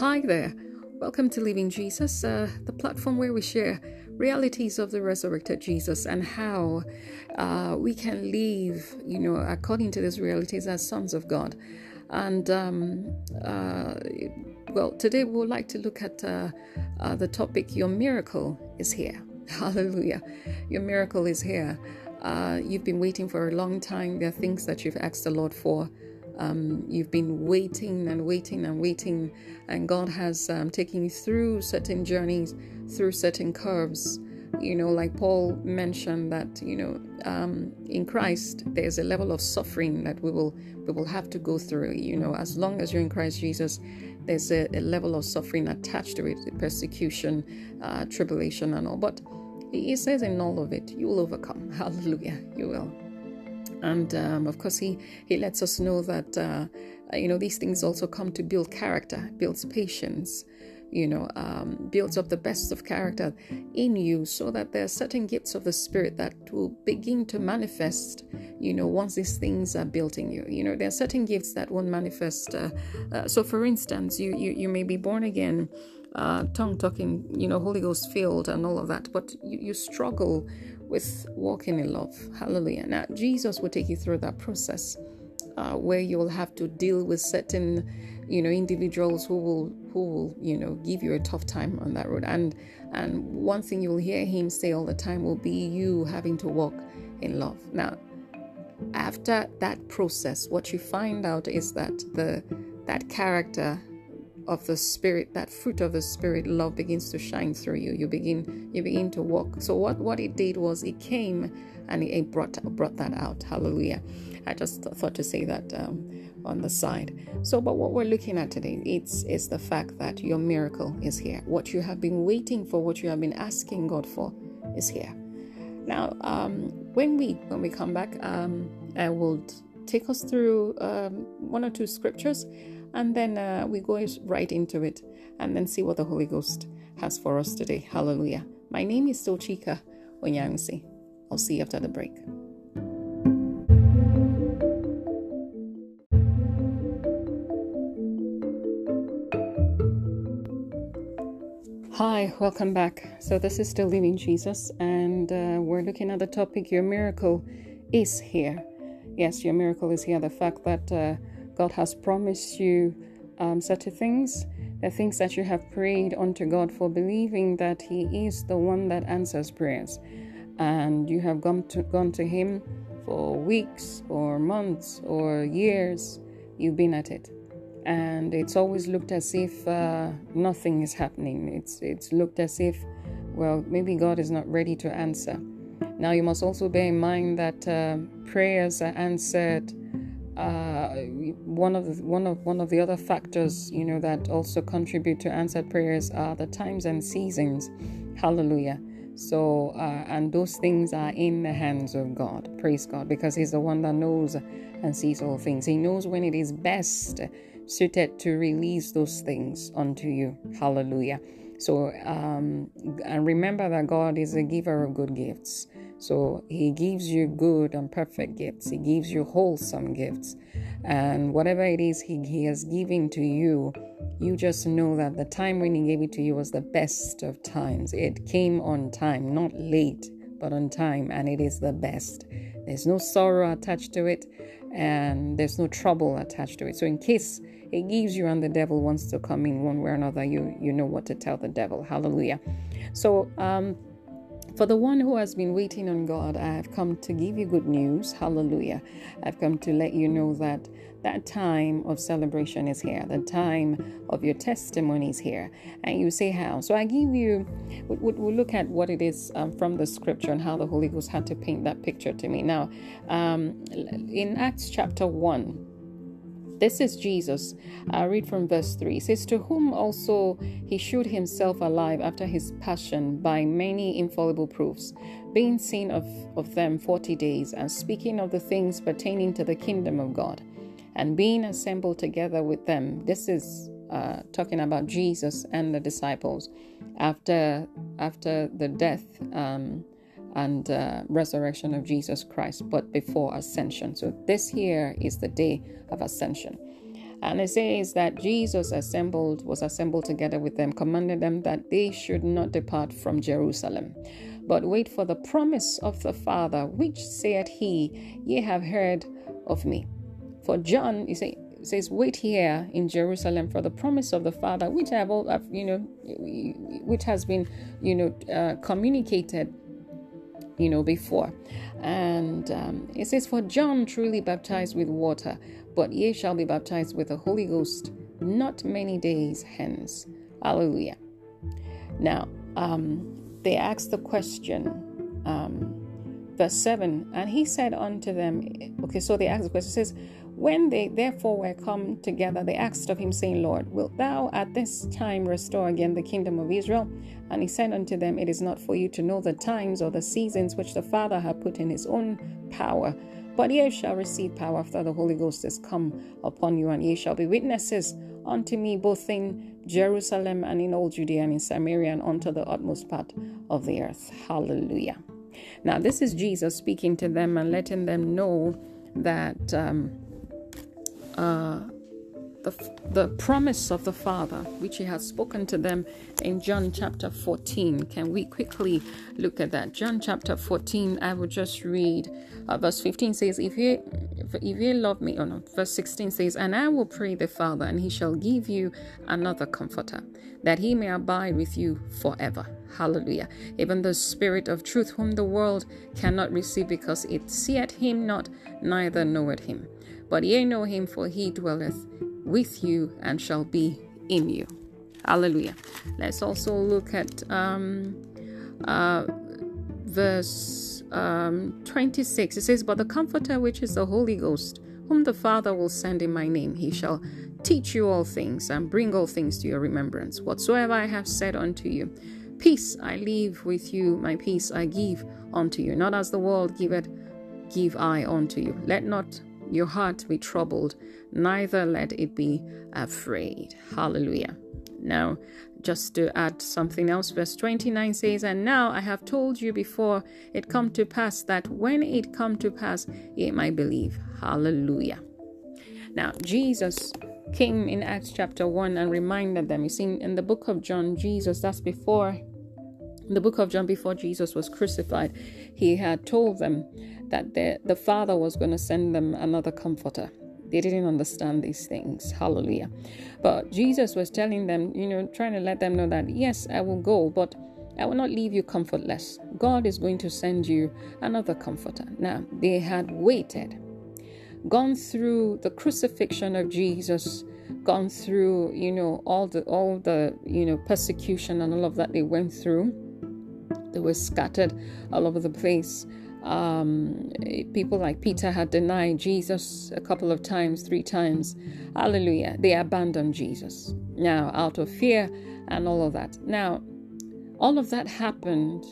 Hi there. Welcome to Living Jesus, uh, the platform where we share realities of the resurrected Jesus and how uh, we can live, you know, according to these realities as sons of God. And um, uh, well, today we would like to look at uh, uh, the topic Your miracle is here. Hallelujah. Your miracle is here. Uh, you've been waiting for a long time. There are things that you've asked the Lord for. Um, you've been waiting and waiting and waiting, and God has um, taken you through certain journeys, through certain curves. You know, like Paul mentioned that you know um, in Christ there's a level of suffering that we will we will have to go through. You know, as long as you're in Christ Jesus, there's a, a level of suffering attached to it, persecution, uh, tribulation, and all. But he says in all of it, you will overcome. Hallelujah, you will. And um, of course, he, he lets us know that, uh, you know, these things also come to build character, builds patience, you know, um, builds up the best of character in you so that there are certain gifts of the Spirit that will begin to manifest, you know, once these things are built in you. You know, there are certain gifts that won't manifest. Uh, uh, so, for instance, you, you, you may be born again. Uh, tongue talking, you know, Holy Ghost filled and all of that, but you, you struggle with walking in love. Hallelujah. Now, Jesus will take you through that process uh, where you'll have to deal with certain, you know, individuals who will who will, you know, give you a tough time on that road. And and one thing you'll hear him say all the time will be you having to walk in love. Now, after that process, what you find out is that the that character of the spirit that fruit of the spirit love begins to shine through you. You begin you begin to walk. So what what it did was it came and it brought brought that out. Hallelujah. I just thought to say that um, on the side. So but what we're looking at today it's is the fact that your miracle is here. What you have been waiting for what you have been asking god for is here. Now um, when we when we come back um, i will take us through um, one or two scriptures and then uh, we go right into it and then see what the Holy Ghost has for us today. Hallelujah. My name is Sochika Onyansi. I'll see you after the break. Hi, welcome back. So, this is still Living Jesus, and uh, we're looking at the topic Your miracle is here. Yes, your miracle is here. The fact that uh, God has promised you um, certain things, the things that you have prayed unto God for, believing that He is the one that answers prayers. And you have gone to, gone to Him for weeks or months or years, you've been at it. And it's always looked as if uh, nothing is happening. It's, it's looked as if, well, maybe God is not ready to answer. Now, you must also bear in mind that uh, prayers are answered uh, one of the, one of one of the other factors you know that also contribute to answered prayers are the times and seasons. Hallelujah. So uh, and those things are in the hands of god. Praise god because he's the one that knows and sees all things. He knows when it is best suited to release those things unto you. Hallelujah. So um, and remember that god is a giver of good gifts so he gives you good and perfect gifts. He gives you wholesome gifts. And whatever it is he, he has given to you, you just know that the time when he gave it to you was the best of times. It came on time, not late, but on time, and it is the best. There's no sorrow attached to it, and there's no trouble attached to it. So in case it gives you and the devil wants to come in one way or another, you you know what to tell the devil. Hallelujah. So um for the one who has been waiting on God, I have come to give you good news. Hallelujah. I've come to let you know that that time of celebration is here. The time of your testimony is here. And you say, How? So I give you, we'll look at what it is um, from the scripture and how the Holy Ghost had to paint that picture to me. Now, um, in Acts chapter 1, this is Jesus. I read from verse 3. It says, To whom also he shewed himself alive after his passion by many infallible proofs, being seen of, of them forty days, and speaking of the things pertaining to the kingdom of God, and being assembled together with them. This is uh, talking about Jesus and the disciples after after the death um, and uh, resurrection of Jesus Christ, but before ascension. So this here is the day of ascension. And it says that Jesus assembled, was assembled together with them, commanded them that they should not depart from Jerusalem, but wait for the promise of the Father, which said he, Ye have heard of me. For John, you say, says, "Wait here in Jerusalem for the promise of the Father, which I have, all, you know, which has been, you know, uh, communicated, you know, before." And um, it says, "For John truly baptized with water, but ye shall be baptized with the Holy Ghost not many days hence." Hallelujah. Now, um, they asked the question. Um, verse 7 and he said unto them okay so they asked the question says when they therefore were come together, they asked of him, saying, Lord, wilt thou at this time restore again the kingdom of Israel? And he said unto them, It is not for you to know the times or the seasons which the Father hath put in his own power. But ye shall receive power after the Holy Ghost is come upon you, and ye shall be witnesses unto me both in Jerusalem and in all Judea and in Samaria and unto the utmost part of the earth. Hallelujah. Now, this is Jesus speaking to them and letting them know that. Um, uh, the, the promise of the Father, which He has spoken to them in John chapter 14. Can we quickly look at that? John chapter 14, I will just read. Uh, verse 15 says, If you if you love me, oh no, verse 16 says, And I will pray the Father, and He shall give you another comforter, that He may abide with you forever. Hallelujah. Even the Spirit of truth, whom the world cannot receive, because it seeth Him not, neither knoweth Him but ye know him, for he dwelleth with you and shall be in you. Hallelujah. Let's also look at um, uh, verse um, 26. It says, But the Comforter, which is the Holy Ghost, whom the Father will send in my name, he shall teach you all things and bring all things to your remembrance, whatsoever I have said unto you. Peace I leave with you, my peace I give unto you. Not as the world giveth, give I unto you. Let not your heart be troubled, neither let it be afraid. Hallelujah. Now, just to add something else, verse 29 says, And now I have told you before it come to pass that when it come to pass, ye might believe. Hallelujah. Now, Jesus came in Acts chapter 1 and reminded them. You see, in the book of John, Jesus, that's before, the book of John, before Jesus was crucified, he had told them that the, the Father was going to send them another comforter. They didn't understand these things. Hallelujah. But Jesus was telling them, you know, trying to let them know that, yes, I will go, but I will not leave you comfortless. God is going to send you another comforter. Now, they had waited, gone through the crucifixion of Jesus, gone through, you know, all the all the, you know, persecution and all of that they went through. They were scattered all over the place. Um, people like Peter had denied Jesus a couple of times, three times. Hallelujah. They abandoned Jesus. Now, out of fear and all of that. Now, all of that happened,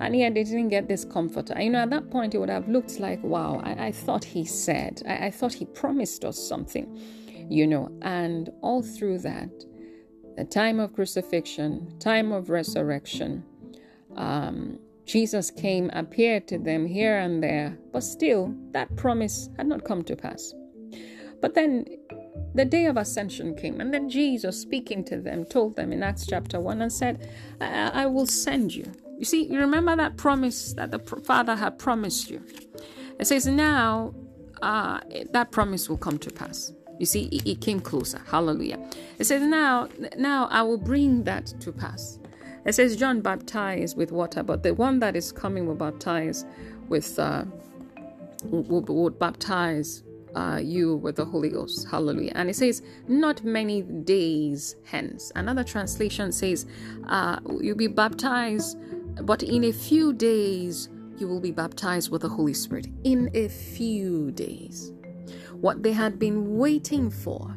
and yet they didn't get this comforter. You know, at that point, it would have looked like, wow, I, I thought he said, I, I thought he promised us something, you know, and all through that, the time of crucifixion, time of resurrection, um, Jesus came, appeared to them here and there, but still that promise had not come to pass. But then the day of ascension came, and then Jesus, speaking to them, told them in Acts chapter 1 and said, I, I will send you. You see, you remember that promise that the Father had promised you. It says, Now uh, that promise will come to pass. You see, it, it came closer. Hallelujah. It says, Now, now I will bring that to pass. It says John baptized with water, but the one that is coming will baptize with uh, would, would baptize uh, you with the Holy Ghost. Hallelujah. And it says, not many days hence. Another translation says, uh, you'll be baptized, but in a few days you will be baptized with the Holy Spirit. In a few days. What they had been waiting for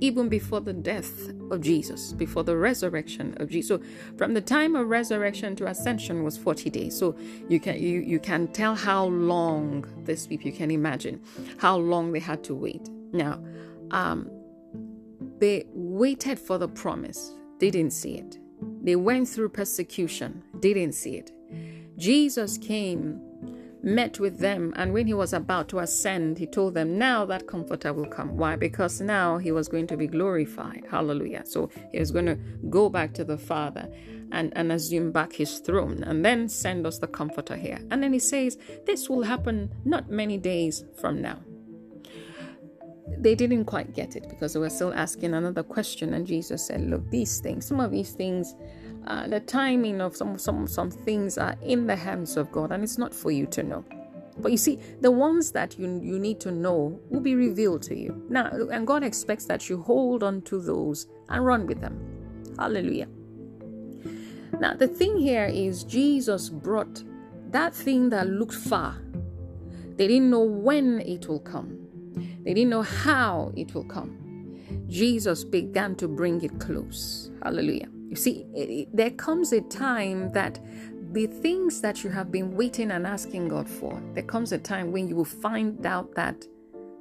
even before the death of Jesus, before the resurrection of Jesus. So from the time of resurrection to ascension was 40 days. So you can you, you can tell how long this people you can imagine how long they had to wait. Now, um, they waited for the promise, didn't see it. They went through persecution, didn't see it. Jesus came met with them, and when he was about to ascend, he told them, Now that comforter will come. Why? Because now he was going to be glorified. Hallelujah. So he was going to go back to the Father and, and assume back his throne and then send us the comforter here. And then he says, This will happen not many days from now. They didn't quite get it because they were still asking another question, and Jesus said, Look, these things, some of these things uh, the timing of some some some things are in the hands of God, and it's not for you to know. But you see, the ones that you you need to know will be revealed to you now, and God expects that you hold on to those and run with them. Hallelujah. Now, the thing here is Jesus brought that thing that looked far. They didn't know when it will come. They didn't know how it will come. Jesus began to bring it close. Hallelujah. You see, it, there comes a time that the things that you have been waiting and asking God for, there comes a time when you will find out that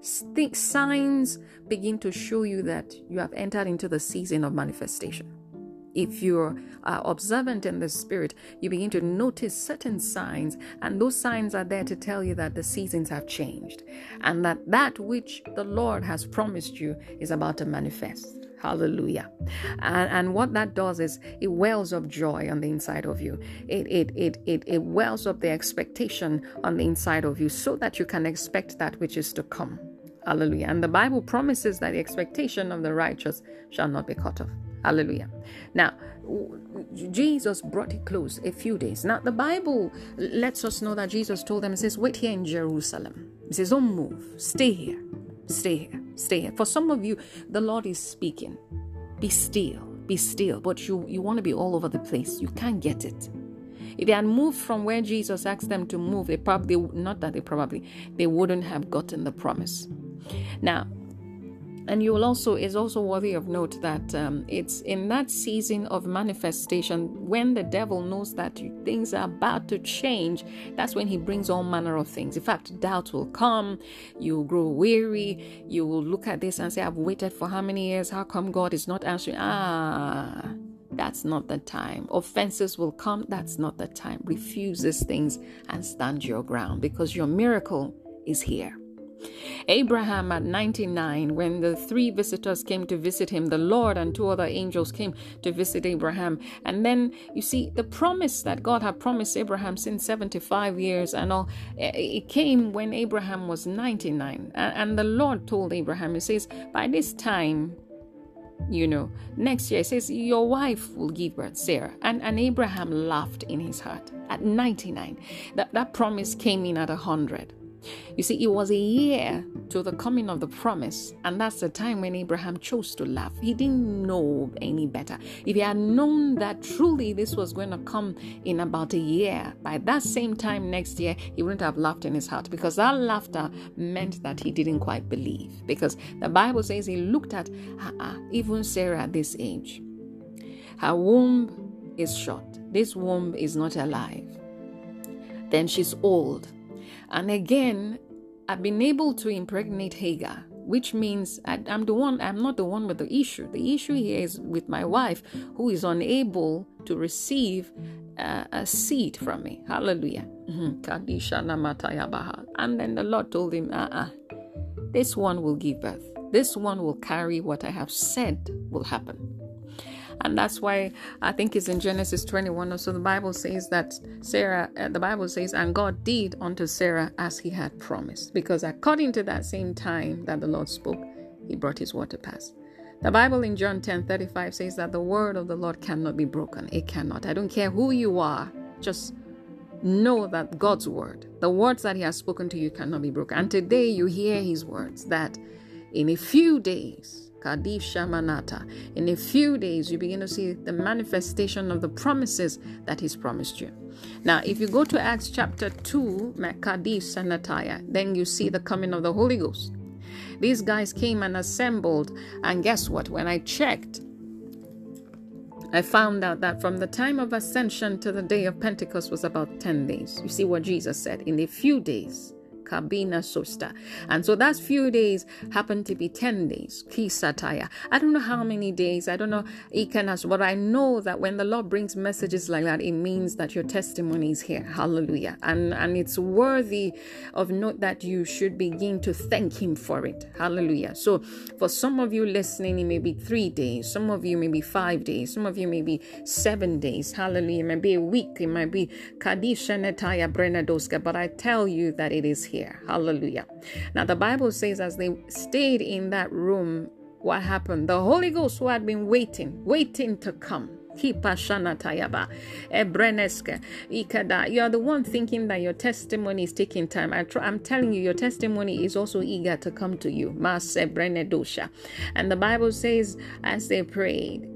signs begin to show you that you have entered into the season of manifestation. If you're uh, observant in the spirit, you begin to notice certain signs, and those signs are there to tell you that the seasons have changed and that that which the Lord has promised you is about to manifest. Hallelujah. And, and what that does is it wells up joy on the inside of you. It, it, it, it, it wells up the expectation on the inside of you so that you can expect that which is to come. Hallelujah. And the Bible promises that the expectation of the righteous shall not be cut off. Hallelujah. Now, Jesus brought it close a few days. Now, the Bible lets us know that Jesus told them, He says, Wait here in Jerusalem. He says, Don't move. Stay here. Stay here. Stay here. For some of you, the Lord is speaking. Be still. Be still. But you, you want to be all over the place. You can't get it. If they had moved from where Jesus asked them to move, they probably, not that they probably, they wouldn't have gotten the promise. Now, and you will also is also worthy of note that um, it's in that season of manifestation when the devil knows that things are about to change. That's when he brings all manner of things. In fact, doubt will come. You will grow weary. You will look at this and say, "I've waited for how many years? How come God is not answering?" Ah. That's not the time. Offenses will come. That's not the time. Refuse these things and stand your ground because your miracle is here. Abraham at 99, when the three visitors came to visit him, the Lord and two other angels came to visit Abraham. And then you see the promise that God had promised Abraham since 75 years and all, eh, it came when Abraham was 99. And the Lord told Abraham, He says, By this time, you know, next year, He says, Your wife will give birth, Sarah. And, and Abraham laughed in his heart at 99. That, that promise came in at 100. You see, it was a year to the coming of the promise, and that's the time when Abraham chose to laugh. He didn't know any better. If he had known that truly this was going to come in about a year, by that same time next year, he wouldn't have laughed in his heart because that laughter meant that he didn't quite believe. Because the Bible says he looked at uh, even Sarah at this age. Her womb is shut, this womb is not alive. Then she's old and again, I've been able to impregnate Hagar, which means I, am the one, I'm not the one with the issue. The issue here is with my wife, who is unable to receive uh, a seed from me. Hallelujah. Mm-hmm. And then the Lord told him, uh uh this one will give birth. This one will carry what I have said will happen. And that's why I think it's in Genesis 21 so the Bible says that Sarah, uh, the Bible says, and God did unto Sarah as he had promised. Because according to that same time that the Lord spoke, he brought his word to pass. The Bible in John 10 35 says that the word of the Lord cannot be broken. It cannot. I don't care who you are, just know that God's word, the words that He has spoken to you, cannot be broken. And today you hear His words that in a few days, Kadif Shamanata. In a few days, you begin to see the manifestation of the promises that He's promised you. Now, if you go to Acts chapter 2, Kadif Sanataya, then you see the coming of the Holy Ghost. These guys came and assembled, and guess what? When I checked, I found out that from the time of ascension to the day of Pentecost was about 10 days. You see what Jesus said? In a few days, kabina sosta. And so that few days happened to be 10 days. Kisataya. I don't know how many days. I don't know ikanas, but I know that when the Lord brings messages like that, it means that your testimony is here. Hallelujah. And and it's worthy of note that you should begin to thank him for it. Hallelujah. So for some of you listening, it may be three days, some of you may be five days, some of you may be seven days. Hallelujah. It might be a week, it might be Kadisha Netaya Brenadoska, but I tell you that it is here. Hallelujah. Now the Bible says as they stayed in that room, what happened? The Holy Ghost who had been waiting, waiting to come. Keep Ashana Tayaba Ebreneska Ikada. You are the one thinking that your testimony is taking time. I am telling you, your testimony is also eager to come to you. And the Bible says, as they prayed,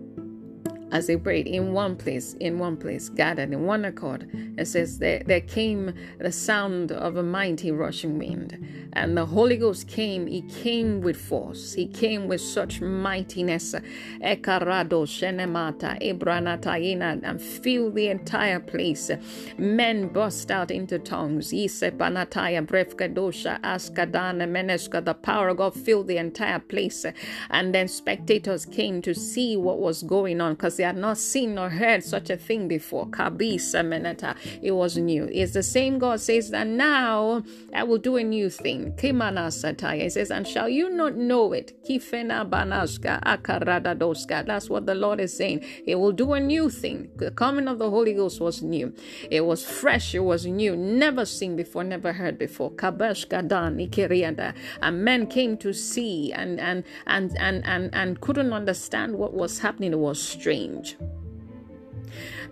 as they prayed in one place, in one place, gathered in one accord. It says there, there came the sound of a mighty rushing wind, and the Holy Ghost came. He came with force. He came with such mightiness. Ekarado shenemata ebranataina and filled the entire place. Men burst out into tongues. Isepanataya brefkadosha askadana meneska. The power of God filled the entire place, and then spectators came to see what was going on because they had not seen nor heard such a thing before. Kabisa meneta. It was new. It's the same God says that now I will do a new thing. Kimana sataya. It says, and shall you not know it? Kifena banaska akarada doska. That's what the Lord is saying. He will do a new thing. The coming of the Holy Ghost was new. It was fresh. It was new. Never seen before, never heard before. Kabash gadan ikeriada. And men came to see and and and and and, and couldn't understand what was happening. It was strange change.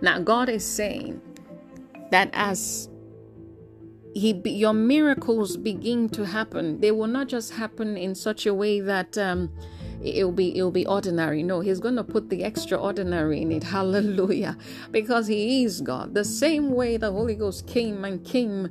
Now, God is saying that as he, your miracles begin to happen, they will not just happen in such a way that um, it'll be it'll be ordinary. No, He's going to put the extraordinary in it. Hallelujah! Because He is God. The same way the Holy Ghost came and came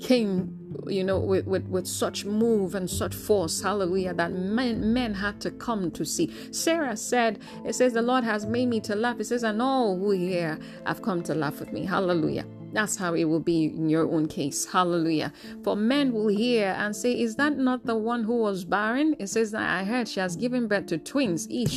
came you know with, with with such move and such force hallelujah that men men had to come to see. Sarah said it says the lord has made me to laugh. It says and all who hear have come to laugh with me. Hallelujah that's how it will be in your own case. Hallelujah. For men will hear and say, Is that not the one who was barren? It says that I heard she has given birth to twins. It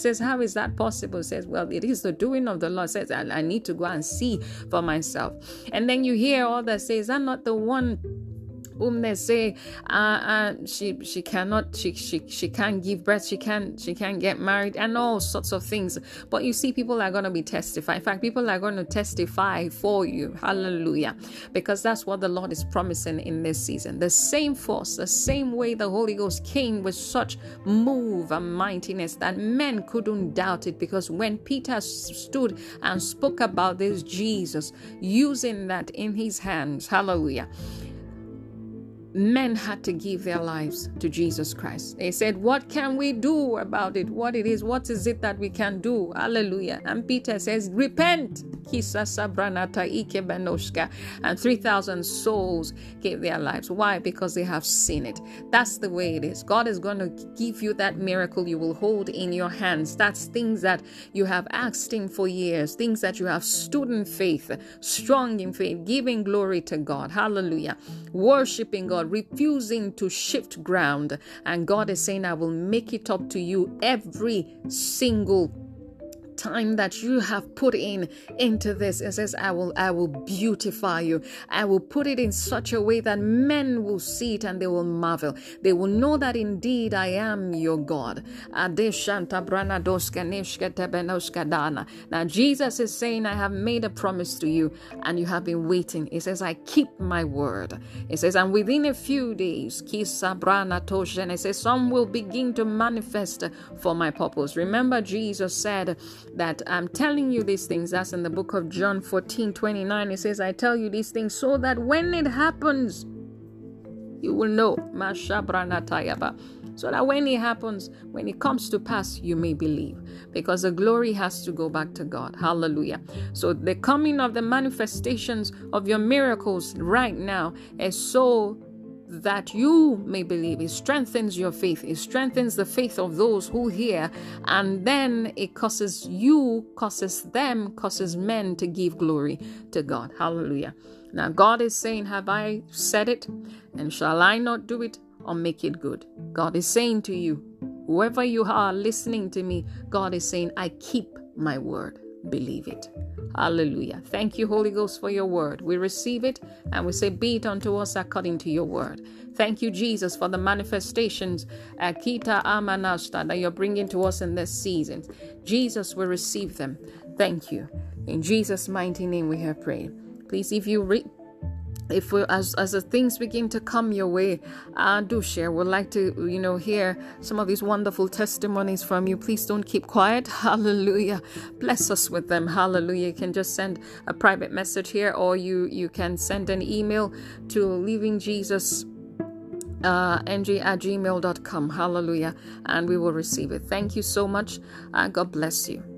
says, How is that possible? It says, Well, it is the doing of the Lord. It says, I, I need to go and see for myself. And then you hear all that say, Is that not the one? They say uh, uh, she she cannot she, she she can't give birth she can't she can't get married and all sorts of things. But you see people are going to be testifying in fact people are going to testify for you. Hallelujah. Because that's what the lord is promising in this season. The same force the same way the holy ghost came with such move and mightiness that men couldn't doubt it. Because when peter stood and spoke about this jesus using that in his hands hallelujah men had to give their lives to Jesus Christ. They said, What can we do about it? What it is? What is it that we can do? Hallelujah. And Peter says, Repent. And 3,000 souls gave their lives. Why? Because they have seen it. That's the way it is. God is going to give you that miracle you will hold in your hands. That's things that you have asked Him for years, things that you have stood in faith, strong in faith, giving glory to God. Hallelujah. Worshiping God refusing to shift ground. And God is saying, I will make it up to you every single time that you have put in into this it says i will i will beautify you. I will put it in such a way that men will see it and they will marvel. They will know that indeed i am your god. Now jesus is saying i have made a promise to you and you have been waiting. It says i keep my word. It says and within a few days it says some will begin to manifest for my purpose. Remember jesus said that I'm telling you these things. That's in the book of John 14 29. It says, I tell you these things so that when it happens, you will know. So that when it happens, when it comes to pass, you may believe. Because the glory has to go back to God. Hallelujah. So the coming of the manifestations of your miracles right now is so that you may believe. It strengthens your faith. It strengthens the faith of those who hear. And then it causes you, causes them, causes men to give glory to God. Hallelujah. Now, God is saying, Have I said it? And shall I not do it or make it good? God is saying to you, whoever you are listening to me, God is saying, I keep my word. Believe it. Hallelujah. Thank you, Holy Ghost, for your word. We receive it and we say, Be it unto us according to your word. Thank you, Jesus, for the manifestations, uh, Akita Amanashta, that you're bringing to us in this season. Jesus, we receive them. Thank you. In Jesus' mighty name we have prayed. Please, if you read if we, as as the things begin to come your way, uh, do share. We'd like to you know hear some of these wonderful testimonies from you. Please don't keep quiet. Hallelujah. Bless us with them. Hallelujah. You can just send a private message here, or you you can send an email to Living Jesus uh, ng at gmail.com. Hallelujah. And we will receive it. Thank you so much. Uh, God bless you.